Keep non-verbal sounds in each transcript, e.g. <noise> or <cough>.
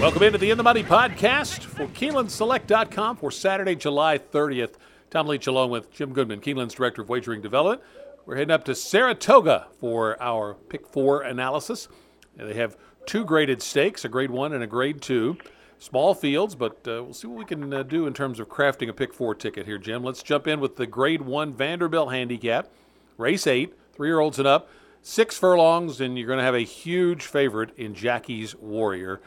Welcome into the In the Money podcast for KeenelandSelect.com for Saturday, July 30th. Tom Leach along with Jim Goodman, Keeneland's Director of Wagering Development. We're heading up to Saratoga for our pick four analysis. They have two graded stakes, a grade one and a grade two. Small fields, but uh, we'll see what we can uh, do in terms of crafting a pick four ticket here, Jim. Let's jump in with the grade one Vanderbilt handicap. Race eight, three year olds and up, six furlongs, and you're going to have a huge favorite in Jackie's Warrior.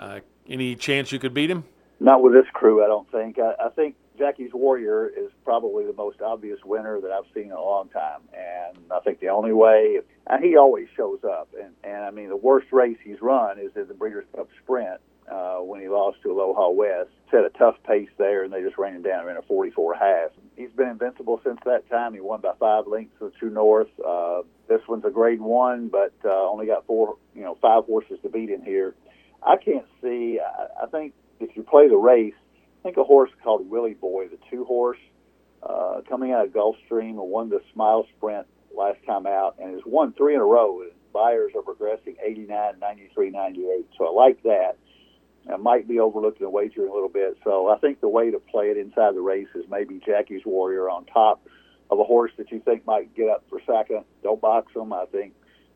Uh, any chance you could beat him? Not with this crew, I don't think. I, I think Jackie's Warrior is probably the most obvious winner that I've seen in a long time, and I think the only way and he always shows up. And, and I mean, the worst race he's run is in the Breeders' Cup Sprint uh, when he lost to Aloha West. Set a tough pace there, and they just ran him down in a 44 half. He's been invincible since that time. He won by five lengths to True North. Uh, this one's a Grade One, but uh, only got four, you know, five horses to beat in here. I can't see. I, I think if you play the race, I think a horse called Willie Boy, the two horse, uh, coming out of Gulfstream won the Smile Sprint last time out and has won three in a row. And Beyers are progressing 89, 93, 98. So I like that. I might be overlooking the wagering a little bit. So I think the way to play it inside the race is maybe Jackie's Warrior on top of a horse that you think might get up for second. Don't box them. I think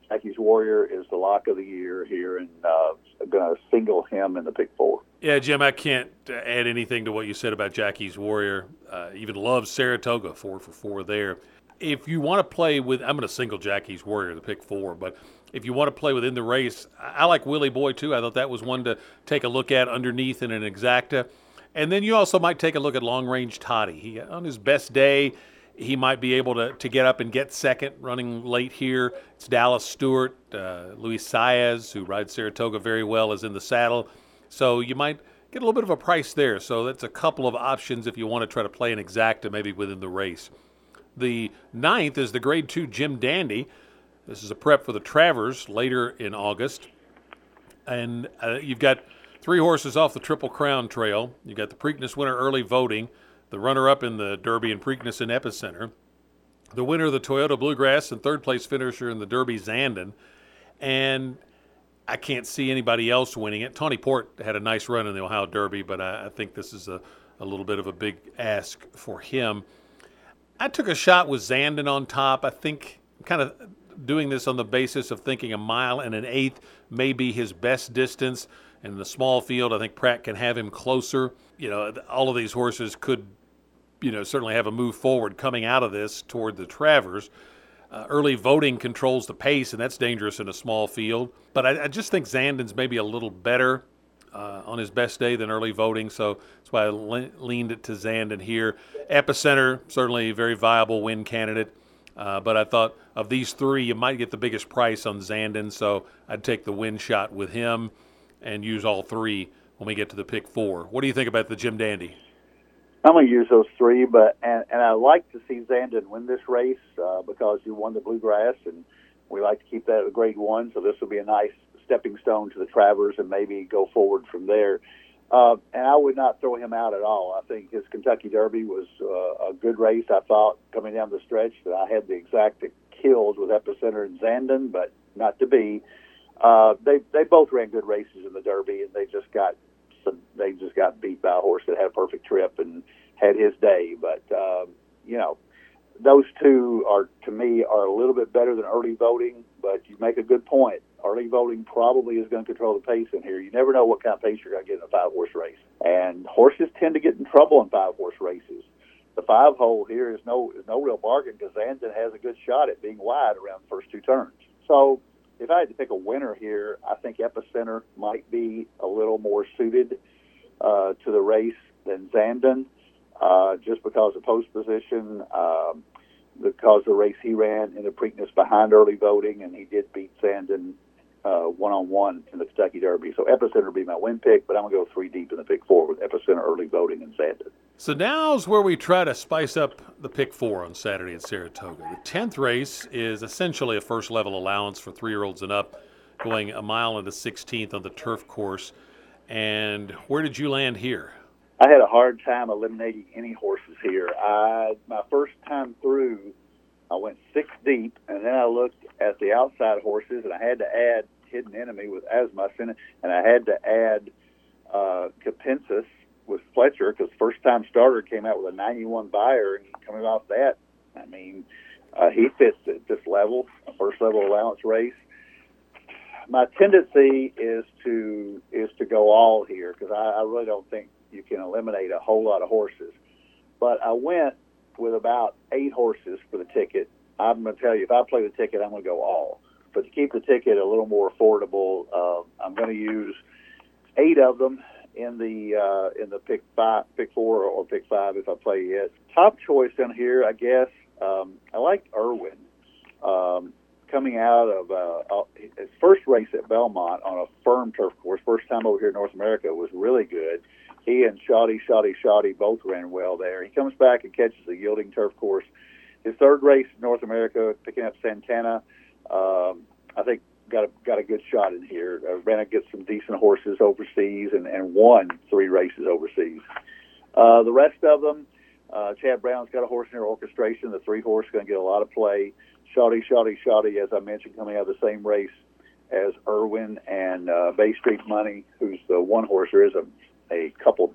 Jackie's Warrior is the lock of the year here, and uh, I'm going to single him in the pick four. Yeah, Jim, I can't add anything to what you said about Jackie's Warrior. Uh, even loves Saratoga, four for four there. If you want to play with, I'm going to single Jackie's Warrior, the pick four, but if you want to play within the race, I like Willie Boy too. I thought that was one to take a look at underneath in an exacta. And then you also might take a look at long range Toddy. He, on his best day, he might be able to, to get up and get second running late here. It's Dallas Stewart, uh, Luis Saez, who rides Saratoga very well, is in the saddle. So you might get a little bit of a price there. So that's a couple of options if you want to try to play an exacta maybe within the race. The ninth is the grade two Jim Dandy. This is a prep for the Travers later in August. And uh, you've got three horses off the Triple Crown Trail. You've got the Preakness winner early voting the runner up in the Derby and Preakness and Epicenter, the winner of the Toyota Bluegrass, and third place finisher in the Derby Zandon. And I can't see anybody else winning it. Tawny Port had a nice run in the Ohio Derby, but I, I think this is a, a little bit of a big ask for him. I took a shot with Zandon on top. I think kind of doing this on the basis of thinking a mile and an eighth may be his best distance. And in the small field, I think Prat can have him closer. You know, all of these horses could you know, certainly have a move forward coming out of this toward the Travers. Uh, early voting controls the pace, and that's dangerous in a small field. But I, I just think Zandon's maybe a little better uh, on his best day than early voting, so that's why I le- leaned it to Zandon here. Epicenter, certainly a very viable win candidate. Uh, but I thought of these three, you might get the biggest price on Zandon, so I'd take the win shot with him and use all three when we get to the pick four. What do you think about the Jim Dandy? I'm going to use those three, but and, and I like to see Zandon win this race uh, because you won the Bluegrass, and we like to keep that a Grade One. So this will be a nice stepping stone to the Travers, and maybe go forward from there. Uh, and I would not throw him out at all. I think his Kentucky Derby was uh, a good race. I thought coming down the stretch that I had the exact kills with Epicenter and Zandon, but not to be. Uh, they they both ran good races in the Derby, and they just got they just got beat by a horse that had a perfect trip and had his day. But um, you know, those two are to me are a little bit better than early voting. But you make a good point. Early voting probably is going to control the pace in here. You never know what kind of pace you're going to get in a five horse race, and horses tend to get in trouble in five horse races. The five hole here is no is no real bargain because Zandon has a good shot at being wide around the first two turns. So if I had to pick a winner here, I think Epicenter might be a little more suited uh, to the race than Zandon, uh, just because of post position, um, because the race he ran in the Preakness behind early voting, and he did beat Zandon one on one in the Kentucky Derby. So Epicenter would be my win pick, but I'm to go three deep in the pick four with Epicenter early voting and Zandon. So now's where we try to spice up the pick four on Saturday at Saratoga. The 10th race is essentially a first level allowance for three year olds and up, going a mile into 16th on the turf course. And where did you land here? I had a hard time eliminating any horses here. I my first time through, I went six deep, and then I looked at the outside horses, and I had to add Hidden Enemy with Asmussen, and I had to add uh, Capensis with Pletcher because first time starter came out with a 91 Beyer and coming off that, I mean, uh, he fits at this level, a first level allowance race. My tendency is to is to go all here because I, I really don't think you can eliminate a whole lot of horses. But I went with about eight horses for the ticket. I'm going to tell you, if I play the ticket, I'm going to go all. But to keep the ticket a little more affordable, uh, I'm going to use eight of them in the uh, in the pick five, pick four, or pick five if I play it. Top choice down here, I guess. Um, I like Irwin. Um, coming out of uh, uh, his first race at Belmont on a firm turf course, first time over here in North America, was really good. He and Shoddy, Shoddy, Shoddy both ran well there. He comes back and catches a yielding turf course. His third race in North America, picking up Santana, um, I think got a got a good shot in here. Uh, ran against some decent horses overseas and, and won three races overseas. Uh, the rest of them, uh, Chad Brown's got a horse in their orchestration. The three horse going to get a lot of play. Shoddy, Shoddy, Shoddy, as I mentioned, coming out of the same race as Irwin and uh, Bay Street Money, who's the one horse. There is a, a couple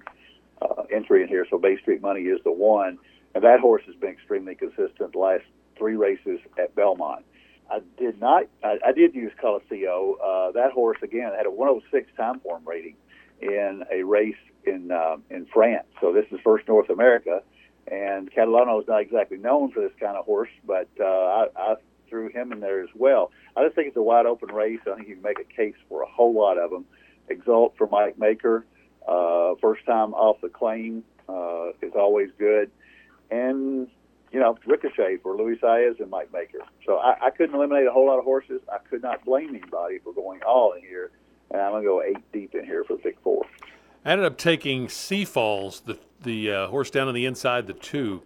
uh, entry in here, so Bay Street Money is the one. And that horse has been extremely consistent the last three races at Belmont. I did not. I, I did use Coliseo. Uh, that horse again had a 106 Timeform rating in a race in uh, in France. So this is first North America, and Catalano is not exactly known for this kind of horse, but uh, I, I threw him in there as well. I just think it's a wide open race. I think you can make a case for a whole lot of them. Exalt for Mike Maker, uh, first time off the claim uh, is always good, and you know, Ricochet for Luis Saez and Mike Maker. So I, I couldn't eliminate a whole lot of horses. I could not blame anybody for going all in here, and I'm going to go eight deep in here for the pick four. I ended up taking Seafalls, the the uh, horse down on the inside, the two.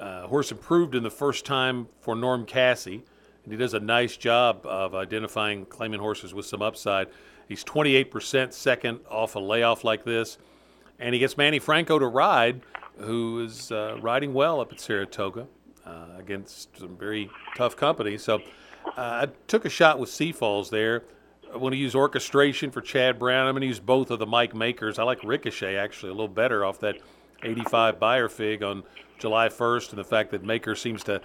Uh, horse improved in the first time for Norm Casse, and he does a nice job of identifying claiming horses with some upside. He's 28% second off a layoff like this, and he gets Manny Franco to ride who is uh, riding well up at Saratoga uh, against some very tough company. So uh, I took a shot with Seafalls there. I want to use orchestration for Chad Brown. I'm going to use both of the Mike Makers. I like Ricochet actually a little better off that 85 Beyer fig on July 1st, and the fact that Maker seems to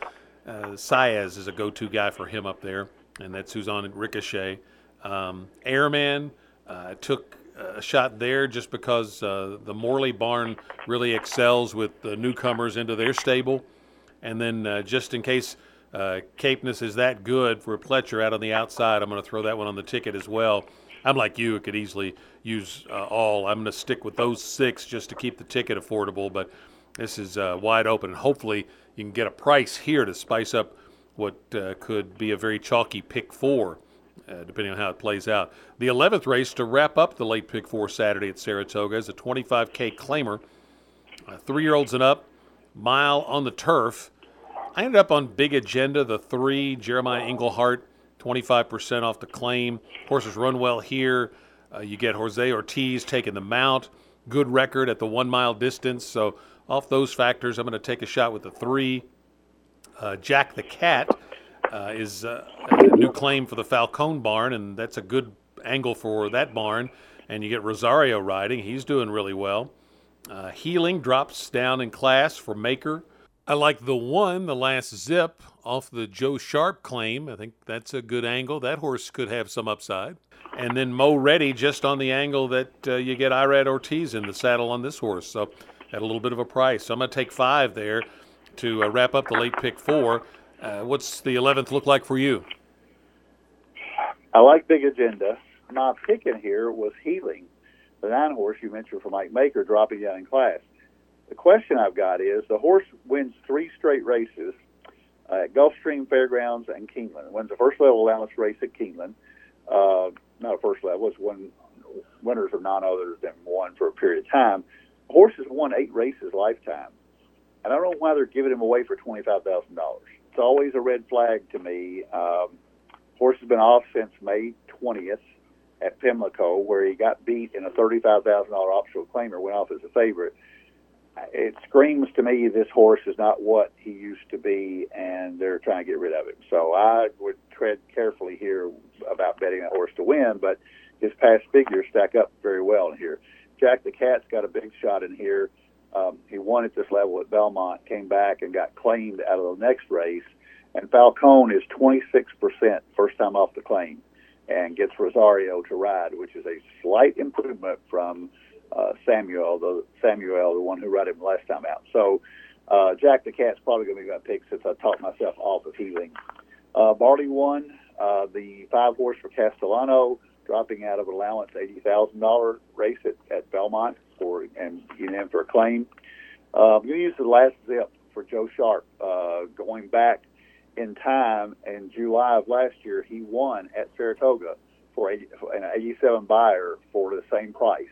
uh, Saez is a go-to guy for him up there, and that's who's on Ricochet. Um, Airman uh, took a shot there just because uh, the Morley barn really excels with the newcomers into their stable. And then uh, just in case uh, Capeness is that good for Pletcher out on the outside, I'm going to throw that one on the ticket as well. I'm like you, it could easily use uh, all. I'm going to stick with those six just to keep the ticket affordable, but this is uh, wide open. And hopefully you can get a price here to spice up what uh, could be a very chalky pick four uh, depending on how it plays out. The 11th race to wrap up the late pick four Saturday at Saratoga is a 25K claimer, uh, three year olds and up, mile on the turf. I ended up on Big Agenda, the three, Jeremiah Englehart, 25% off the claim. Horses run well here. Uh, you get Jose Ortiz taking the mount. Good record at the one mile distance. So, off those factors, I'm going to take a shot with the three. Uh, Jack the Cat uh, is uh, a new claim for the Falcone barn, and that's a good angle for that barn. And you get Rosario riding; he's doing really well. Uh, healing drops down in class for Maker. I like the one, the last zip off the Joe Sharp claim. I think that's a good angle. That horse could have some upside. And then Mo Ready just on the angle that uh, you get Irad Ortiz in the saddle on this horse. So at a little bit of a price. So I'm going to take five there to uh, wrap up the late pick four. Uh, what's the 11th look like for you? I like Big Agenda. My pick in here was Healing, the nine horse you mentioned for Mike Maker dropping down in class. The question I've got is the horse wins three straight races at Gulfstream Fairgrounds and Keeneland. Wins the first level allowance race at Keeneland. Uh, not a first level, it's one winners of none other than one for a period of time. The horse has won eight races lifetime. And I don't know why they're giving him away for $25,000 it's always a red flag to me. Um, horse has been off since May 20th at Pimlico, where he got beat in a $35,000 optional claimer, went off as a favorite. It screams to me this horse is not what he used to be, and they're trying to get rid of him. So I would tread carefully here about betting that horse to win, but his past figures stack up very well in here. Jack the Cat's got a big shot in here. Um, he won at this level at Belmont, came back and got claimed out of the next race. And Falcone is 26% first time off the claim and gets Rosario to ride, which is a slight improvement from uh, Samuel, the Samuel, the one who rode him last time out. So uh, Jack the Cat's probably going to be my pick since I talked myself off of healing. Uh, Barley won uh, the five horse for Castellano, dropping out of allowance eighty thousand dollar race at, at Belmont for and getting in for a claim. I'm going to use the last zip for Joe Sharp. Uh, going back in time in July of last year, he won at Saratoga for, 80, for an 87 Beyer for the same price.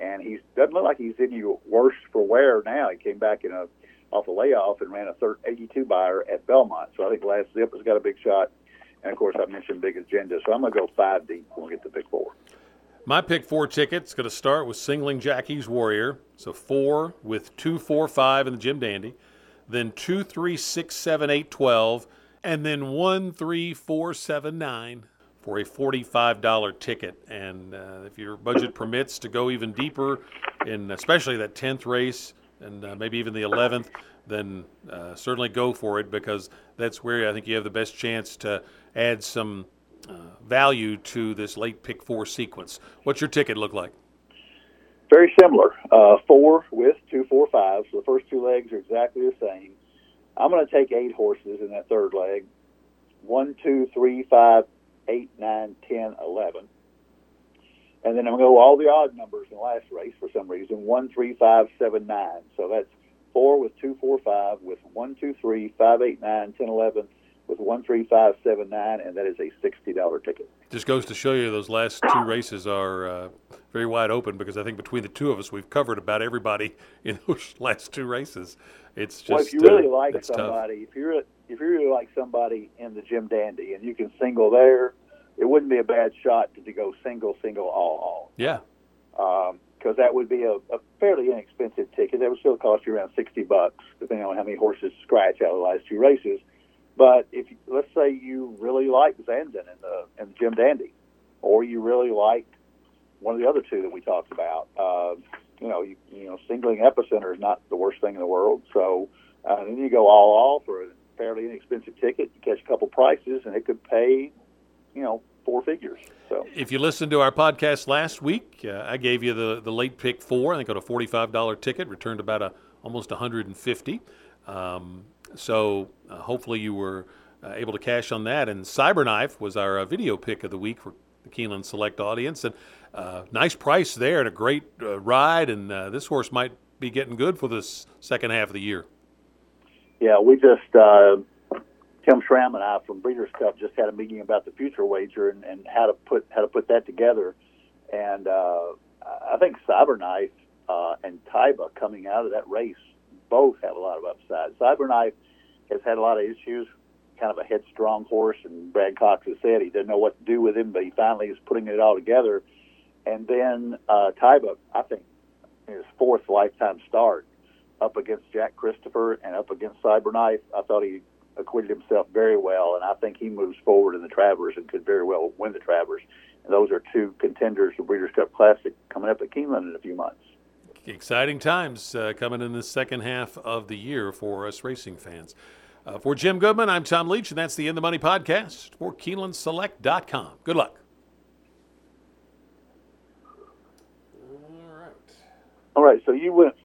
And he doesn't look like he's any worse for wear now. He came back in a off a layoff and ran a third 82 Beyer at Belmont. So I think last zip has got a big shot. And of course, I mentioned big agenda. So I'm going to go five deep when we get to pick four. My pick four ticket's going to start with Singling Jackie's Warrior. So four with two, four, five in the Jim Dandy then two, three, six, seven, eight, twelve, and then one, three, four, seven, nine for a forty-five dollar ticket. And uh, if your budget permits to go even deeper, in especially that tenth race and uh, maybe even the eleventh, then uh, certainly go for it because that's where I think you have the best chance to add some value to this late pick four sequence. What's your ticket look like? very similar. Uh, four with two, four, five. So the first two legs are exactly the same. I'm going to take eight horses in that third leg. One, two, three, five, eight, nine, ten, eleven. And then I'm going to go all the odd numbers in the last race for some reason. One, three, five, seven, nine. So that's four with two, four, five, with one, two, three, five, eight, nine, ten, eleven, with one, three, five, seven, nine, and that is a sixty dollar ticket. Just goes to show you those last two races are uh, very wide open because I think between the two of us we've covered about everybody <laughs> in those last two races. It's just well, if you really uh, like somebody, tough. if you if you really like somebody in the Jim Dandy and you can single there, it wouldn't be a bad shot to, to go single, single, all, all. Yeah. Because um, that would be a, a fairly inexpensive ticket. That would still cost you around sixty bucks, depending on how many horses scratch out of the last two races. But if let's say you really like Zandon and the and Jim Dandy, or you really like one of the other two that we talked about, uh, you know, you, you know, singling epicenter is not the worst thing in the world. So uh, then you go all all for a fairly inexpensive ticket, you catch a couple prices, and it could pay, you know, four figures. So if you listened to our podcast last week, uh, I gave you the the late pick four. I think on a forty five dollar ticket, returned about a almost one hundred and fifty. Um, so uh, hopefully you were uh, able to cash on that. And Cyberknife was our uh, video pick of the week for the Keeneland Select audience. And uh, nice price there and a great uh, ride. And uh, this horse might be getting good for this second half of the year. Yeah, we just Tim Schramm and I from Breeders' Cup just had a meeting about the future wager and, and how to put how to put that together. And I think Cyberknife and Taiba coming out of that race both have a lot of upside. Cyberknife has had a lot of issues, kind of a headstrong horse, and Brad Cox has said he didn't know what to do with him, but he finally is putting it all together. And then uh, Taiba, I think, his fourth lifetime start up against Jack Christopher and up against Cyberknife, I thought he acquitted himself very well, and I think he moves forward in the Travers and could very well win the Travers. And those are two contenders for Breeders' Cup Classic coming up at Keeneland in a few months exciting times uh, coming in the second half of the year for us racing fans. Uh, for Jim Goodman, I'm Tom Leach, and that's the In the Money podcast for KeenelandSelect.com. Good luck. All right. All right. So you went